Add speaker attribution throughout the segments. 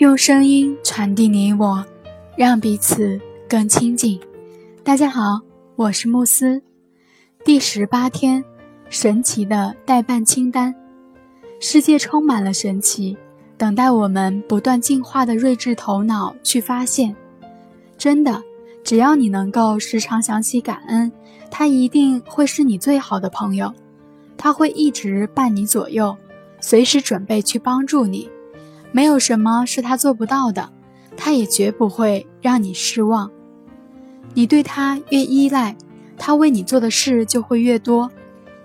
Speaker 1: 用声音传递你我，让彼此更亲近。大家好，我是慕斯。第十八天，神奇的代办清单。世界充满了神奇，等待我们不断进化的睿智头脑去发现。真的，只要你能够时常想起感恩，他一定会是你最好的朋友。他会一直伴你左右，随时准备去帮助你。没有什么是他做不到的，他也绝不会让你失望。你对他越依赖，他为你做的事就会越多，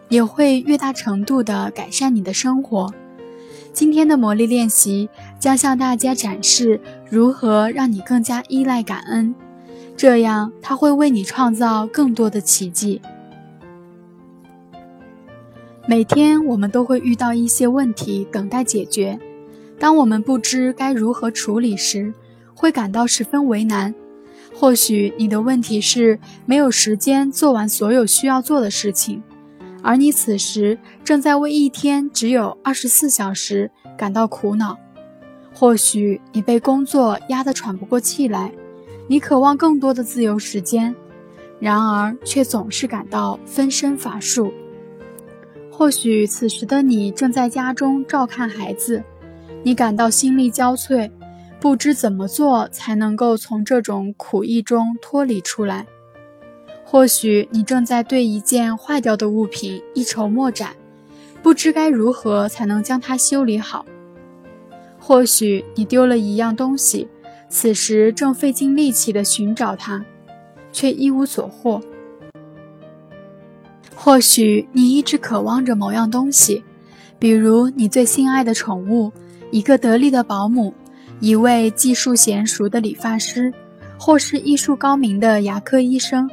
Speaker 1: 也会越大程度的改善你的生活。今天的魔力练习将向大家展示如何让你更加依赖感恩，这样他会为你创造更多的奇迹。每天我们都会遇到一些问题等待解决。当我们不知该如何处理时，会感到十分为难。或许你的问题是没有时间做完所有需要做的事情，而你此时正在为一天只有二十四小时感到苦恼。或许你被工作压得喘不过气来，你渴望更多的自由时间，然而却总是感到分身乏术。或许此时的你正在家中照看孩子。你感到心力交瘁，不知怎么做才能够从这种苦役中脱离出来。或许你正在对一件坏掉的物品一筹莫展，不知该如何才能将它修理好。或许你丢了一样东西，此时正费尽力气地寻找它，却一无所获。或许你一直渴望着某样东西，比如你最心爱的宠物。一个得力的保姆，一位技术娴熟的理发师，或是医术高明的牙科医生。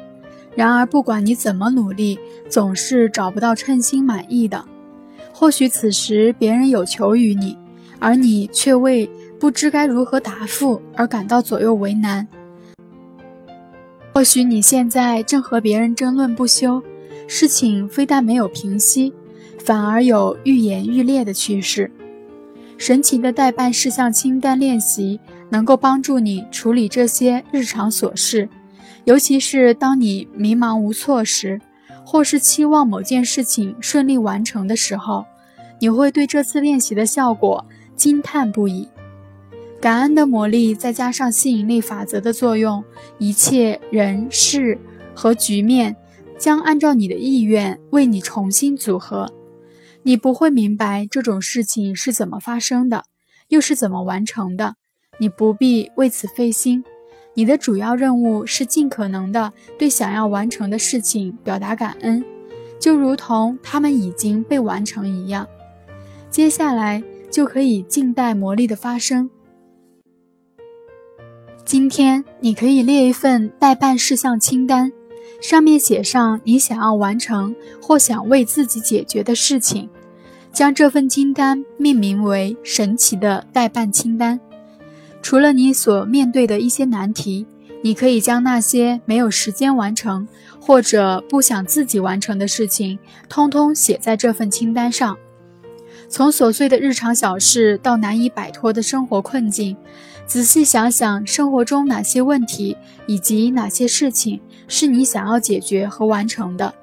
Speaker 1: 然而，不管你怎么努力，总是找不到称心满意的。或许此时别人有求于你，而你却为不知该如何答复而感到左右为难。或许你现在正和别人争论不休，事情非但没有平息，反而有愈演愈烈的趋势。神奇的代办事项清单练习能够帮助你处理这些日常琐事，尤其是当你迷茫无措时，或是期望某件事情顺利完成的时候，你会对这次练习的效果惊叹不已。感恩的魔力再加上吸引力法则的作用，一切人事和局面将按照你的意愿为你重新组合。你不会明白这种事情是怎么发生的，又是怎么完成的。你不必为此费心。你的主要任务是尽可能的对想要完成的事情表达感恩，就如同他们已经被完成一样。接下来就可以静待魔力的发生。今天你可以列一份待办事项清单。上面写上你想要完成或想为自己解决的事情，将这份清单命名为“神奇的代办清单”。除了你所面对的一些难题，你可以将那些没有时间完成或者不想自己完成的事情，通通写在这份清单上。从琐碎的日常小事到难以摆脱的生活困境。仔细想想，生活中哪些问题以及哪些事情是你想要解决和完成的？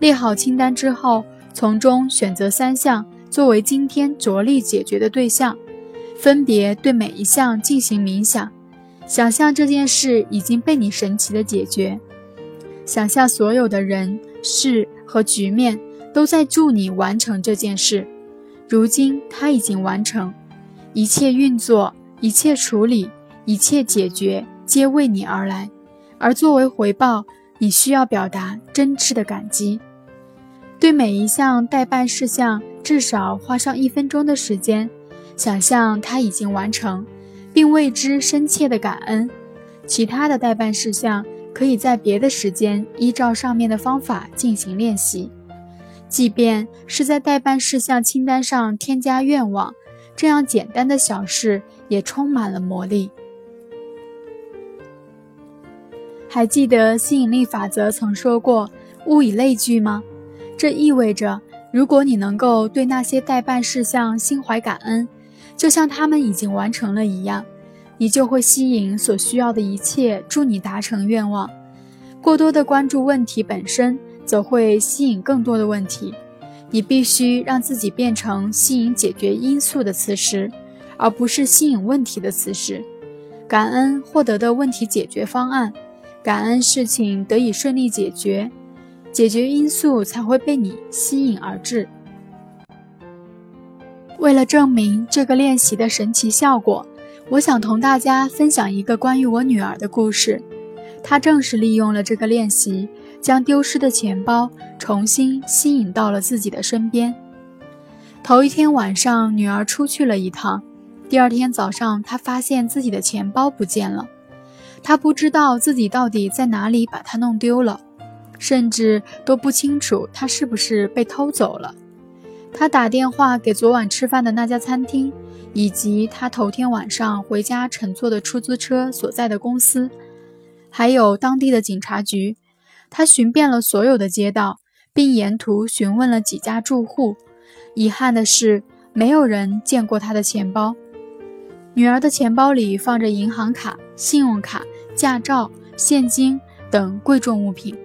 Speaker 1: 列好清单之后，从中选择三项作为今天着力解决的对象，分别对每一项进行冥想，想象这件事已经被你神奇的解决，想象所有的人事和局面都在助你完成这件事。如今它已经完成，一切运作。一切处理，一切解决，皆为你而来，而作为回报，你需要表达真挚的感激。对每一项待办事项，至少花上一分钟的时间，想象它已经完成，并为之深切的感恩。其他的待办事项，可以在别的时间依照上面的方法进行练习，即便是在待办事项清单上添加愿望。这样简单的小事也充满了魔力。还记得吸引力法则曾说过“物以类聚”吗？这意味着，如果你能够对那些代办事项心怀感恩，就像他们已经完成了一样，你就会吸引所需要的一切，助你达成愿望。过多的关注问题本身，则会吸引更多的问题。你必须让自己变成吸引解决因素的磁石，而不是吸引问题的磁石。感恩获得的问题解决方案，感恩事情得以顺利解决，解决因素才会被你吸引而至。为了证明这个练习的神奇效果，我想同大家分享一个关于我女儿的故事。她正是利用了这个练习，将丢失的钱包重新吸引到了自己的身边。头一天晚上，女儿出去了一趟，第二天早上，她发现自己的钱包不见了。她不知道自己到底在哪里把它弄丢了，甚至都不清楚她是不是被偷走了。她打电话给昨晚吃饭的那家餐厅，以及她头天晚上回家乘坐的出租车所在的公司，还有当地的警察局。他寻遍了所有的街道，并沿途询问了几家住户。遗憾的是，没有人见过他的钱包。女儿的钱包里放着银行卡、信用卡、驾照、现金等贵重物品。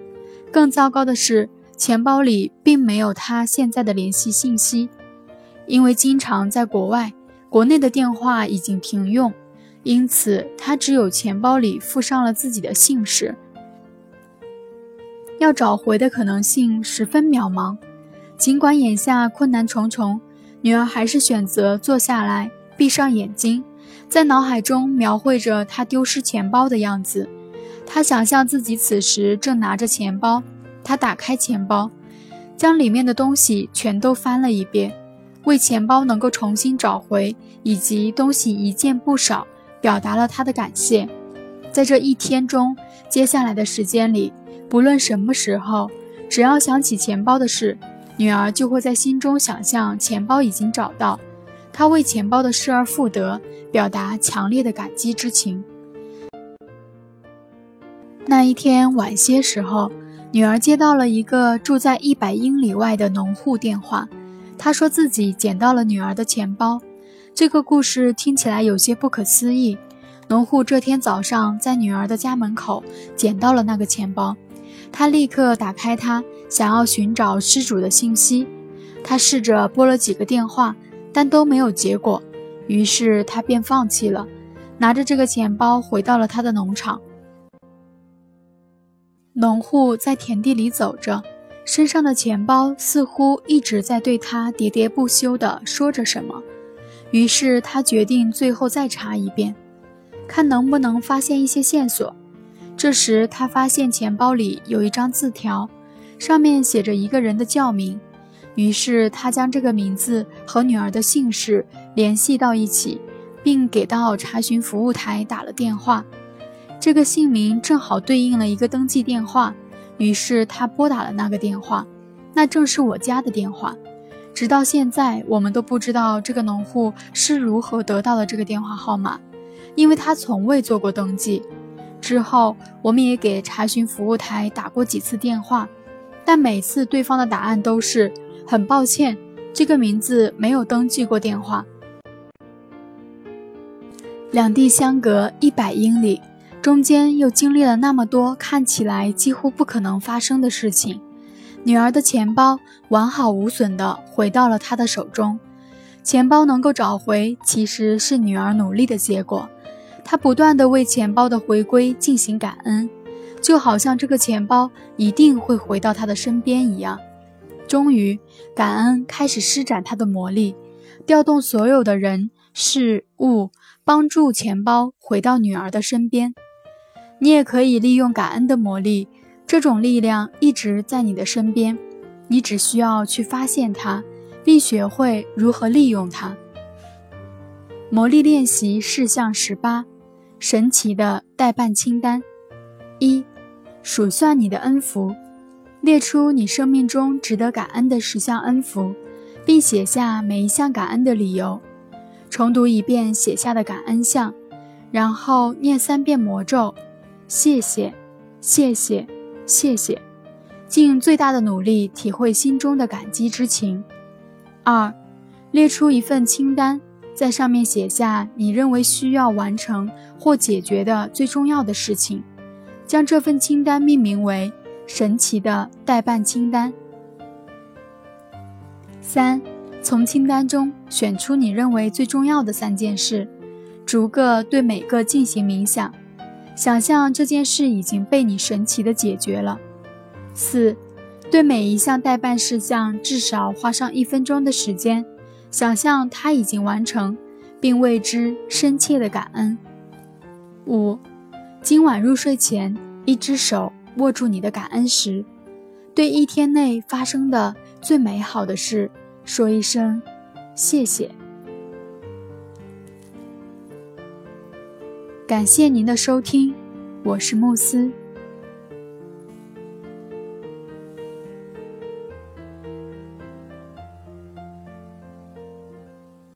Speaker 1: 更糟糕的是。钱包里并没有他现在的联系信息，因为经常在国外，国内的电话已经停用，因此他只有钱包里附上了自己的姓氏。要找回的可能性十分渺茫。尽管眼下困难重重，女儿还是选择坐下来，闭上眼睛，在脑海中描绘着她丢失钱包的样子。她想象自己此时正拿着钱包。他打开钱包，将里面的东西全都翻了一遍，为钱包能够重新找回以及东西一件不少，表达了他的感谢。在这一天中，接下来的时间里，不论什么时候，只要想起钱包的事，女儿就会在心中想象钱包已经找到，她为钱包的失而复得，表达强烈的感激之情。那一天晚些时候。女儿接到了一个住在一百英里外的农户电话，他说自己捡到了女儿的钱包。这个故事听起来有些不可思议。农户这天早上在女儿的家门口捡到了那个钱包，他立刻打开它，想要寻找失主的信息。他试着拨了几个电话，但都没有结果，于是他便放弃了，拿着这个钱包回到了他的农场。农户在田地里走着，身上的钱包似乎一直在对他喋喋不休地说着什么。于是他决定最后再查一遍，看能不能发现一些线索。这时他发现钱包里有一张字条，上面写着一个人的教名。于是他将这个名字和女儿的姓氏联系到一起，并给到查询服务台打了电话。这个姓名正好对应了一个登记电话，于是他拨打了那个电话，那正是我家的电话。直到现在，我们都不知道这个农户是如何得到了这个电话号码，因为他从未做过登记。之后，我们也给查询服务台打过几次电话，但每次对方的答案都是很抱歉，这个名字没有登记过电话。两地相隔一百英里。中间又经历了那么多看起来几乎不可能发生的事情，女儿的钱包完好无损地回到了她的手中。钱包能够找回，其实是女儿努力的结果。他不断地为钱包的回归进行感恩，就好像这个钱包一定会回到他的身边一样。终于，感恩开始施展它的魔力，调动所有的人事物，帮助钱包回到女儿的身边。你也可以利用感恩的魔力，这种力量一直在你的身边，你只需要去发现它，并学会如何利用它。魔力练习事项十八：神奇的代办清单。一、数算你的恩福，列出你生命中值得感恩的十项恩福，并写下每一项感恩的理由。重读一遍写下的感恩项，然后念三遍魔咒。谢谢，谢谢，谢谢，尽最大的努力体会心中的感激之情。二，列出一份清单，在上面写下你认为需要完成或解决的最重要的事情，将这份清单命名为“神奇的代办清单”。三，从清单中选出你认为最重要的三件事，逐个对每个进行冥想，想象这件事已经被你神奇的解决了。四，对每一项代办事项至少花上一分钟的时间，想象它已经完成，并为之深切的感恩。五，今晚入睡前，一只手握住你的感恩石，对一天内发生的最美好的事。说一声谢谢，感谢您的收听，我是慕斯。